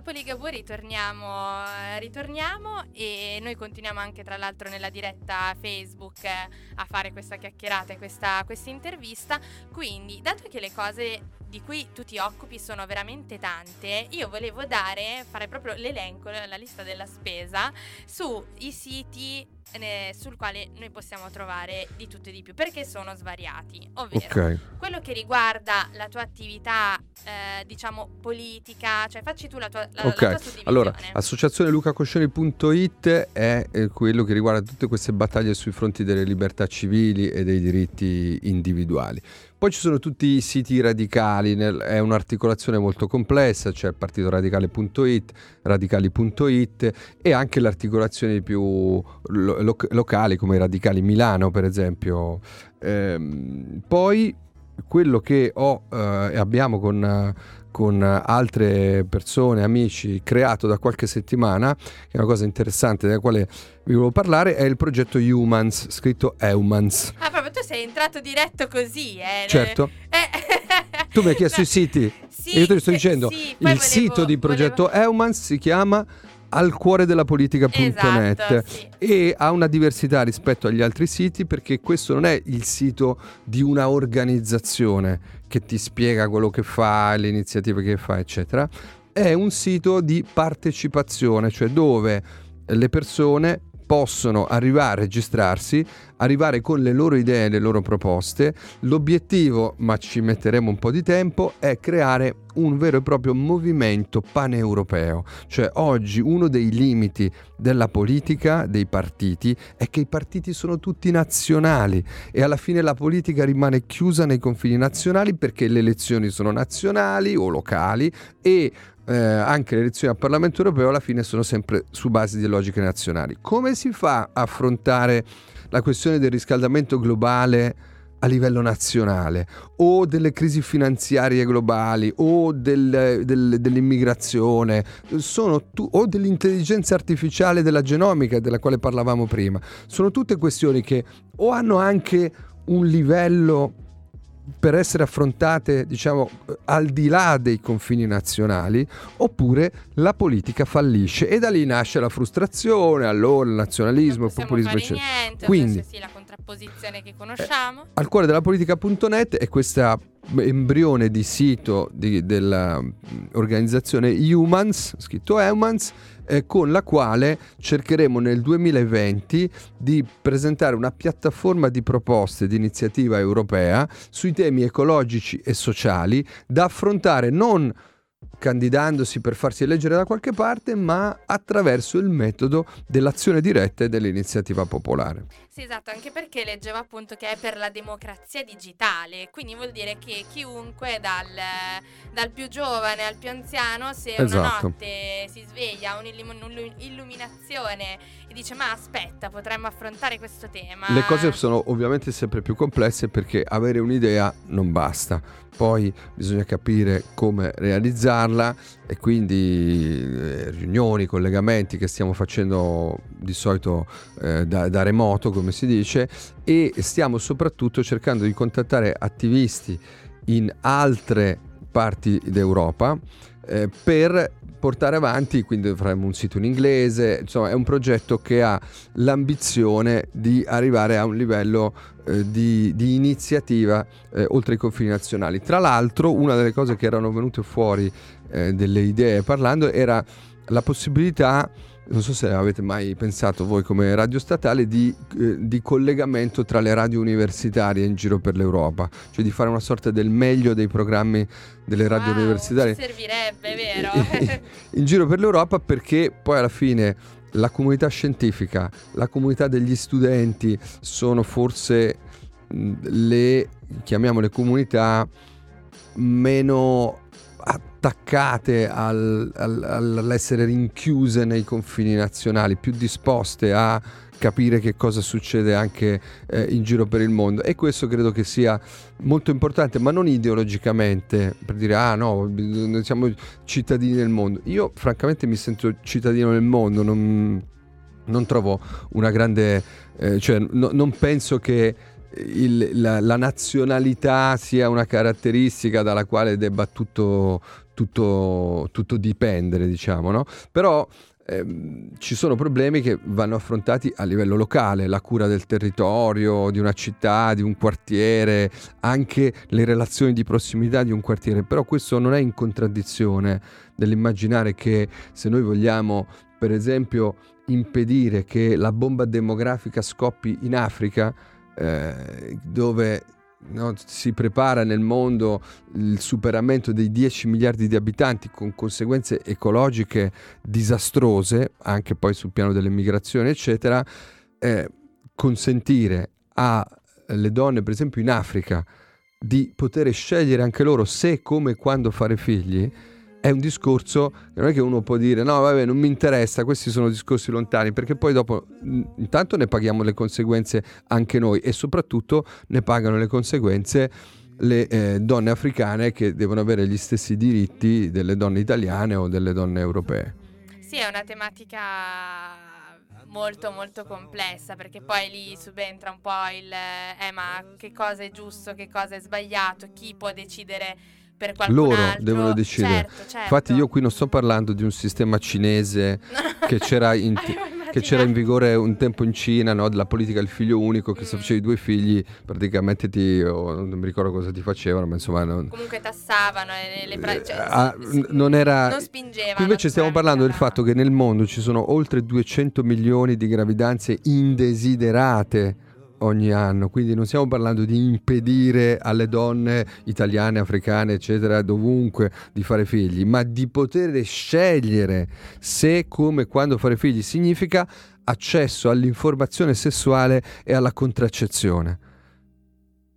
B: Dopo Ligabue ritorniamo, eh, ritorniamo e noi continuiamo anche tra l'altro nella diretta Facebook eh, a fare questa chiacchierata e questa, questa intervista. Quindi, dato che le cose di cui tu ti occupi sono veramente tante, io volevo dare, fare proprio l'elenco, la lista della spesa sui siti eh, sul quale noi possiamo trovare di tutto e di più, perché sono svariati. Ovvero,
E: Ok.
B: quello che riguarda la tua attività, eh, diciamo, politica, cioè facci tu la tua, la, la
E: Ok,
B: tua
E: allora associazionelucacoscioni.it è eh, quello che riguarda tutte queste battaglie sui fronti delle libertà civili e dei diritti individuali. Poi ci sono tutti i siti radicali, nel- è un'articolazione molto complessa, c'è partitoradicale.it, radicali.it e anche le articolazioni più lo- loc- locali come i radicali Milano per esempio. Ehm, poi quello che ho eh, abbiamo con, eh, con altre persone, amici, creato da qualche settimana, che è una cosa interessante della quale vi volevo parlare, è il progetto Humans, scritto Humans.
B: Ah, proprio tu sei entrato diretto così, eh.
E: Certo.
B: Eh.
E: Tu mi hai chiesto i siti
B: Sì,
E: e io te li sto dicendo.
B: sì,
E: il
B: volevo-
E: sito di progetto Humans si chiama al cuore della politica.net
B: Esatto, sì.
E: e ha una diversità rispetto agli altri siti perché questo non è il sito di una organizzazione che ti spiega quello che fa, le iniziative che fa, eccetera. È un sito di partecipazione, cioè dove le persone possono arrivare a registrarsi, arrivare con le loro idee, le loro proposte. L'obiettivo, ma ci metteremo un po' di tempo, è creare un vero e proprio movimento paneuropeo. Cioè oggi uno dei limiti della politica, dei partiti, è che i partiti sono tutti nazionali e alla fine la politica rimane chiusa nei confini nazionali perché le elezioni sono nazionali o locali e eh, anche le elezioni al Parlamento europeo alla fine sono sempre su base di logiche nazionali. Come si fa a affrontare la questione del riscaldamento globale a livello nazionale o delle crisi finanziarie globali o del- del- dell'immigrazione tu- o dell'intelligenza artificiale della genomica della quale parlavamo prima sono tutte questioni che o hanno anche un livello per essere affrontate, diciamo, eh, al di là dei confini nazionali, oppure la politica fallisce e da lì nasce la frustrazione, allora il nazionalismo, il populismo, eccetera.
B: niente,
E: Quindi,
B: sì, la contrapposizione che conosciamo.
E: al cuore della politica.net è questa embrione di sito dell'organizzazione Humans, scritto Humans, eh, con la quale cercheremo nel 2020 di presentare una piattaforma di proposte di iniziativa europea sui temi ecologici e sociali da affrontare non candidandosi per farsi eleggere da qualche parte, ma attraverso il metodo dell'azione diretta e dell'iniziativa popolare.
B: Sì, esatto, anche perché leggevo appunto che è per la democrazia digitale, quindi vuol dire che chiunque, dal, dal più giovane al più anziano, se una
E: Esatto.
B: notte si sveglia ha un'illuminazione e dice ma aspetta, potremmo affrontare questo tema.
E: Le cose sono ovviamente sempre più complesse perché avere un'idea non basta, poi bisogna capire come realizzarla e quindi eh, riunioni, collegamenti che stiamo facendo di solito eh, da, da remoto come si dice e stiamo soprattutto cercando di contattare attivisti in altre parti d'Europa eh, per portare avanti, quindi faremo un sito in inglese, insomma è un progetto che ha l'ambizione di arrivare a un livello eh, di, di iniziativa eh, oltre i confini nazionali. Tra l'altro una delle cose che erano venute fuori eh, delle idee parlando era la possibilità non so se avete mai pensato voi come radio statale di, eh, di collegamento tra le radio universitarie in giro per l'Europa, cioè di fare una sorta del meglio dei programmi delle radio
B: Wow,
E: universitarie
B: servirebbe, vero?
E: in giro per l'Europa perché poi alla fine la comunità scientifica, la comunità degli studenti sono forse le, chiamiamole comunità, meno attaccate al- al- all'essere rinchiuse nei confini nazionali, più disposte a capire che cosa succede anche eh, in giro per il mondo. E questo credo che sia molto importante ma non ideologicamente per dire ah no noi siamo cittadini del mondo. Io francamente mi sento cittadino del mondo non, non trovo una grande eh, cioè no- non penso che il- la, la nazionalità sia una caratteristica dalla quale debba tutto, tutto, tutto dipendere diciamo no? Però ehm, ci sono problemi che vanno affrontati a livello locale, la cura del territorio, di una città, di un quartiere, anche le relazioni di prossimità di un quartiere, però questo non è in contraddizione dell'immaginare che se noi vogliamo, per esempio, impedire che la bomba demografica scoppi in Africa, eh, dove no, si prepara nel mondo il superamento dei 10 miliardi di abitanti con conseguenze ecologiche disastrose, anche poi sul piano delle migrazioni, eccetera, eh, consentire alle donne, per esempio in Africa, di poter scegliere anche loro se, come e quando fare figli, è un discorso che non è che uno può dire no vabbè non mi interessa, questi sono discorsi lontani, perché poi dopo intanto ne paghiamo le conseguenze anche noi e soprattutto ne pagano le conseguenze le eh, donne africane che devono avere gli stessi diritti delle donne italiane o delle donne europee.
B: Sì, è una tematica molto molto complessa perché poi lì subentra un po' il eh ma che cosa è giusto, che cosa è sbagliato, chi può decidere per qualcun
E: Loro
B: altro.
E: devono decidere.
B: Certo, certo.
E: Infatti io qui non sto parlando di un sistema cinese che c'era in, che c'era in vigore un tempo in Cina, no? della politica del figlio unico, che se
B: Mm.
E: facevi due figli praticamente ti, o non mi ricordo cosa ti facevano, ma insomma... Non,
B: Comunque tassavano e le, pra- cioè,
E: Ah,
B: si-
E: non era-
B: non spingevano.
E: Qui invece stiamo
B: sicuramente
E: parlando del fatto che nel mondo ci sono oltre 200 milioni di gravidanze indesiderate ogni anno, quindi non stiamo parlando di impedire alle donne italiane, africane, eccetera, dovunque di fare figli, ma di poter scegliere se, come, quando fare figli significa accesso all'informazione sessuale e alla contraccezione.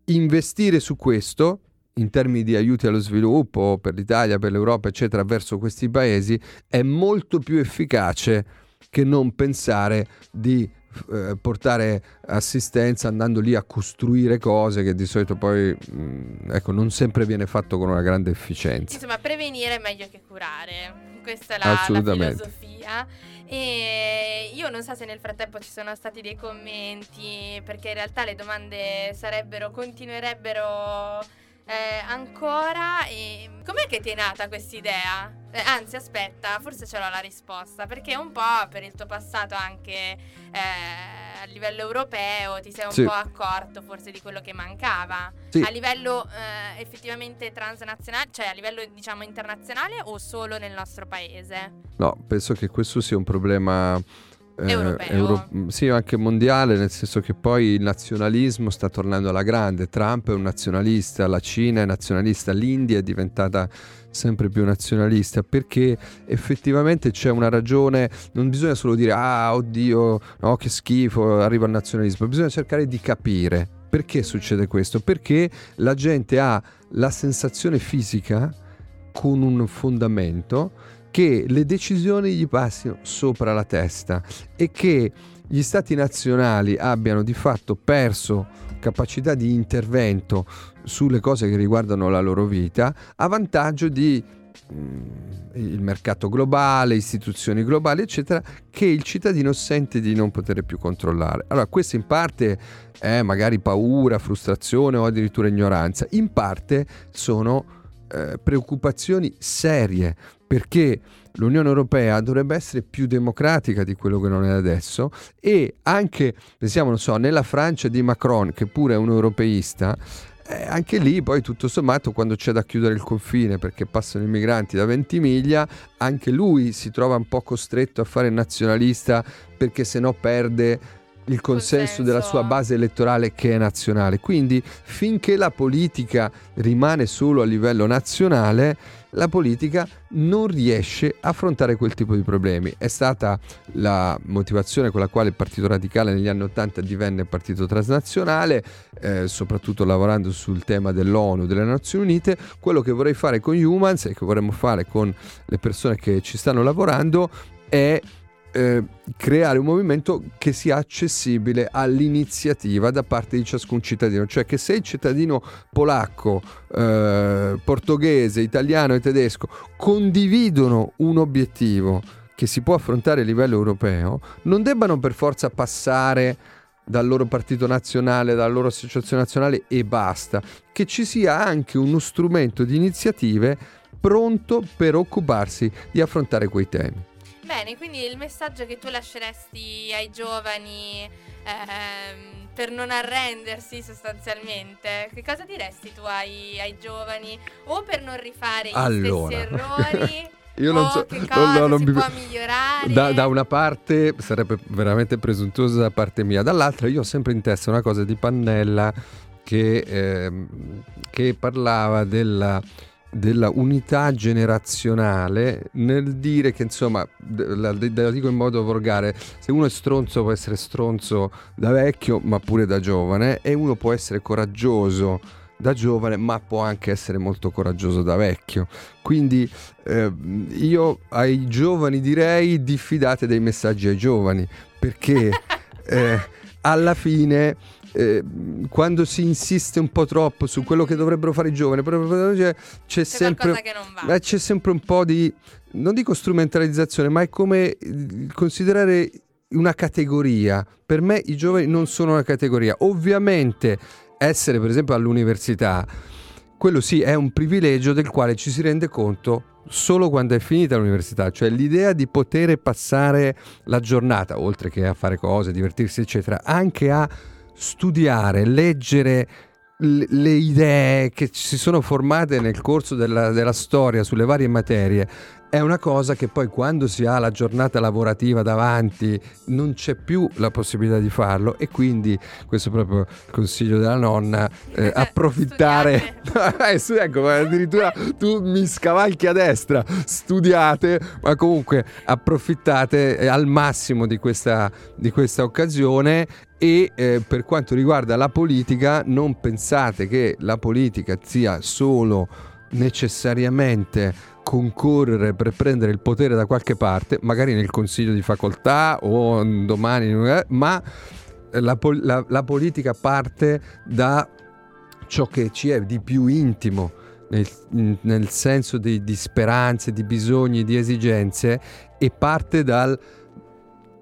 E: Investire su questo in termini di aiuti allo sviluppo per l'Italia, per l'Europa, eccetera, verso questi paesi è molto più efficace che non pensare di eh, portare assistenza andando lì a costruire cose che di solito poi mh, ecco, non sempre viene fatto con una grande efficienza.
B: Insomma, prevenire è meglio che curare. Questa è la, la filosofia. E io non so se nel frattempo ci sono stati dei commenti, perché in realtà le domande sarebbero, continuerebbero eh, ancora. E com'è che ti è nata questa idea? Eh, anzi, aspetta, forse ce l'ho la risposta, perché un po' per il tuo passato anche eh, a livello europeo ti sei un
E: Sì.
B: po' accorto forse di quello che mancava.
E: Sì.
B: A livello eh, effettivamente transnazionale, cioè a livello diciamo internazionale o solo nel nostro paese?
E: No, penso che questo sia un problema eh,
B: Europeo.
E: sì, anche mondiale, nel senso che poi il nazionalismo sta tornando alla grande. Trump è un nazionalista, la Cina è nazionalista, l'India è diventata sempre più nazionalista perché effettivamente c'è una ragione, non bisogna solo dire ah oddio, no che schifo, arriva il nazionalismo, bisogna cercare di capire perché succede questo, perché la gente ha la sensazione fisica con un fondamento che le decisioni gli passino sopra la testa e che gli stati nazionali abbiano di fatto perso capacità di intervento sulle cose che riguardano la loro vita a vantaggio di mm, il mercato globale, istituzioni globali, eccetera, che il cittadino sente di non poter più controllare. Allora, questo in parte è magari paura, frustrazione o addirittura ignoranza, in parte sono eh, preoccupazioni serie perché l'Unione Europea dovrebbe essere più democratica di quello che non è adesso e anche, pensiamo, non so, nella Francia di Macron, che pure è un europeista, eh, anche lì poi tutto sommato quando c'è da chiudere il confine perché passano i migranti da Ventimiglia, anche lui si trova un po' costretto a fare nazionalista perché se no perde il consenso della sua base elettorale che è nazionale. Quindi finché la politica rimane solo a livello nazionale, la politica non riesce a affrontare quel tipo di problemi. È stata la motivazione con la quale il Partito Radicale negli anni Ottanta divenne partito transnazionale, eh, soprattutto lavorando sul tema dell'ONU, delle Nazioni Unite. Quello che vorrei fare con Humans e che vorremmo fare con le persone che ci stanno lavorando è eh, creare un movimento che sia accessibile all'iniziativa da parte di ciascun cittadino, cioè che se il cittadino polacco, eh, portoghese, italiano e tedesco condividono un obiettivo che si può affrontare a livello europeo, non debbano per forza passare dal loro partito nazionale, dalla loro associazione nazionale e basta, che ci sia anche uno strumento di iniziative pronto per occuparsi di affrontare quei temi.
B: Bene, quindi il messaggio che tu lasceresti ai giovani ehm, per non arrendersi sostanzialmente, che cosa diresti tu ai, ai giovani o per non rifare gli
E: Allora.
B: stessi errori?
E: Io non
B: o
E: so,
B: che
E: no,
B: cosa
E: no, non
B: si
E: mi-
B: può migliorare?
E: Da, da una parte sarebbe veramente presuntuoso da parte mia, dall'altra io ho sempre in testa una cosa di Pannella che, ehm, che parlava della, della unità generazionale nel dire che insomma, la, la dico in modo volgare, se uno è stronzo può essere stronzo da vecchio ma pure da giovane e uno può essere coraggioso da giovane ma può anche essere molto coraggioso da vecchio. Quindi eh, io ai giovani direi diffidate dei messaggi ai giovani perché eh, alla fine eh, quando si insiste un po' troppo su quello che dovrebbero fare i giovani proprio- c'è, c'è sempre eh, c'è sempre un po' di non dico strumentalizzazione ma è come considerare una categoria. Per me i giovani non sono una categoria. Ovviamente essere per esempio all'università quello sì è un privilegio del quale ci si rende conto solo quando è finita l'università, cioè l'idea di poter passare la giornata, oltre che a fare cose, divertirsi, eccetera, anche a studiare, leggere le, le idee che si sono formate nel corso della, della storia sulle varie materie. È una cosa che poi quando si ha la giornata lavorativa davanti non c'è più la possibilità di farlo e quindi questo è proprio il consiglio della nonna, eh, approfittare, Eh, ecco, addirittura tu mi scavalchi a destra, studiate, ma comunque approfittate eh, al massimo di questa, di questa occasione e eh, per quanto riguarda la politica non pensate che la politica sia solo necessariamente concorrere per prendere il potere da qualche parte, magari nel consiglio di facoltà o domani, eh, ma la, la- la politica parte da ciò che ci è di più intimo, nel, nel senso di, di speranze, di bisogni, di esigenze e parte dal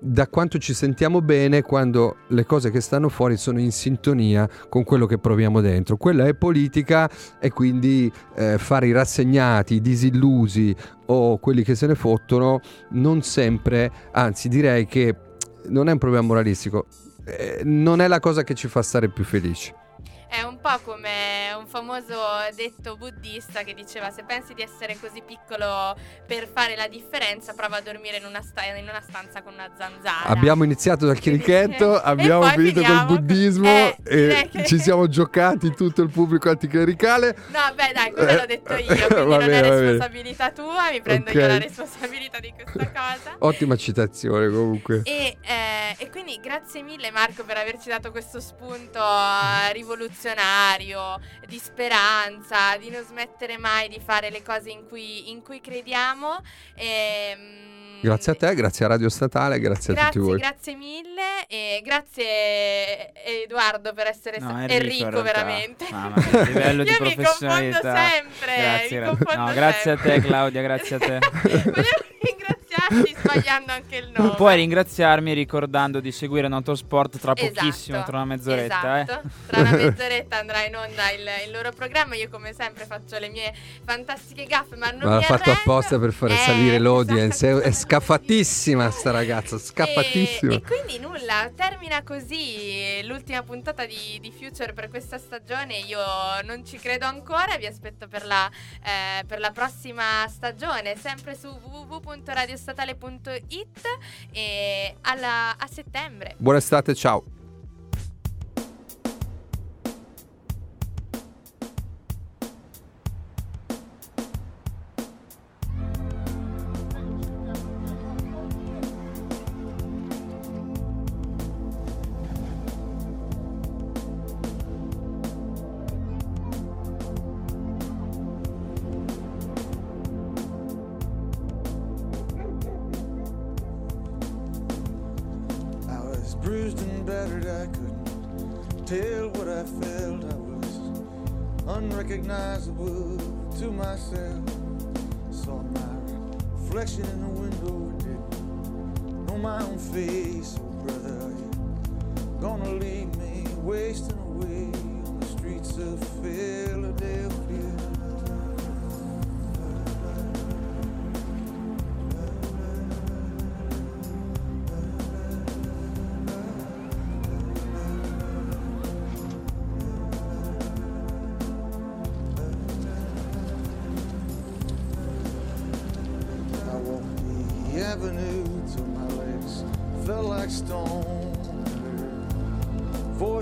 E: da quanto ci sentiamo bene quando le cose che stanno fuori sono in sintonia con quello che proviamo dentro. Quella è politica e quindi eh, fare i rassegnati, i disillusi o quelli che se ne fottono non sempre, anzi direi che non è un problema moralistico, eh, non è la cosa che ci fa stare più felici.
B: È un po' come un famoso detto buddista che diceva se pensi di essere così piccolo per fare la differenza prova a dormire in una, sta- in una stanza con una zanzara.
E: Abbiamo iniziato dal chierichetto,
B: E
E: abbiamo finito col buddismo
B: eh,
E: e
B: che-
E: ci siamo giocati tutto il pubblico anticlericale.
B: No, beh, dai, quello
E: Eh,
B: l'ho detto io, quindi
E: va
B: non
E: bene,
B: è responsabilità tua, mi prendo
E: Ok.
B: io la responsabilità di questa cosa.
E: Ottima citazione comunque.
B: E, eh, e quindi grazie mille Marco per averci dato questo spunto eh, rivoluzionario, di speranza, di non smettere mai di fare le cose in cui, in cui crediamo. Ehm,
E: Grazie a te, grazie a Radio Statale, grazie, a tutti
B: Grazie,
E: voi.
B: grazie mille e grazie Edoardo per essere
C: No,
B: sta-
C: Enrico,
B: Enrico veramente.
C: Mamma mia, livello di
B: Io mi confondo
C: professionalità.
B: sempre,
C: Grazie,
B: mi confondo
C: no, grazie a te
B: sempre.
C: Claudia, grazie a te.
B: Volevo ringraziarti sbagliando anche il nome.
C: Non puoi ringraziarmi ricordando di seguire Notosport tra
B: Esatto,
C: pochissimo, tra una mezz'oretta.
B: esatto.
C: Eh.
B: Tra una mezz'oretta andrà in onda il, il loro programma. Io, come sempre, faccio le mie fantastiche gaffe, ma non
E: Ma l'ha
B: mi
E: fatto
B: arrendo.
E: apposta per fare
B: Eh,
E: salire l'audience.
B: esatto.
E: È, è scaffatissima sta ragazza, scaffatissima.
B: E, e quindi nulla, termina così l'ultima puntata di, di Future per questa stagione. Io non ci credo ancora, vi aspetto per la, eh, per la prossima stagione, sempre su www.radiostatale.it e alla, a settembre.
E: Buona estate, ciao.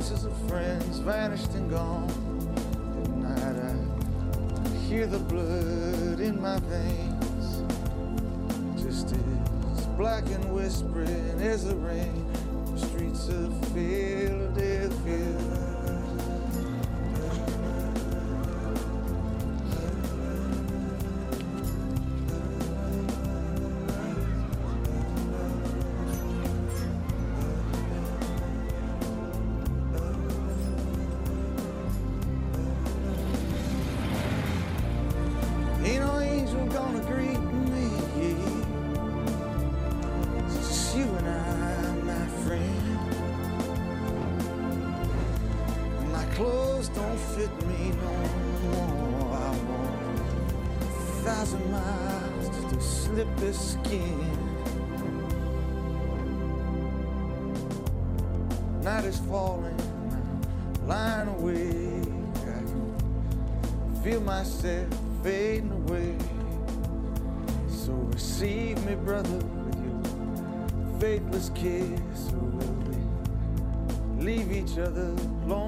J: Voices of friends vanished and gone. At night I hear the blood in my veins. Just as black and whispering as the rain. The streets of Philadelphia. faithless kiss. We'll leave each other long.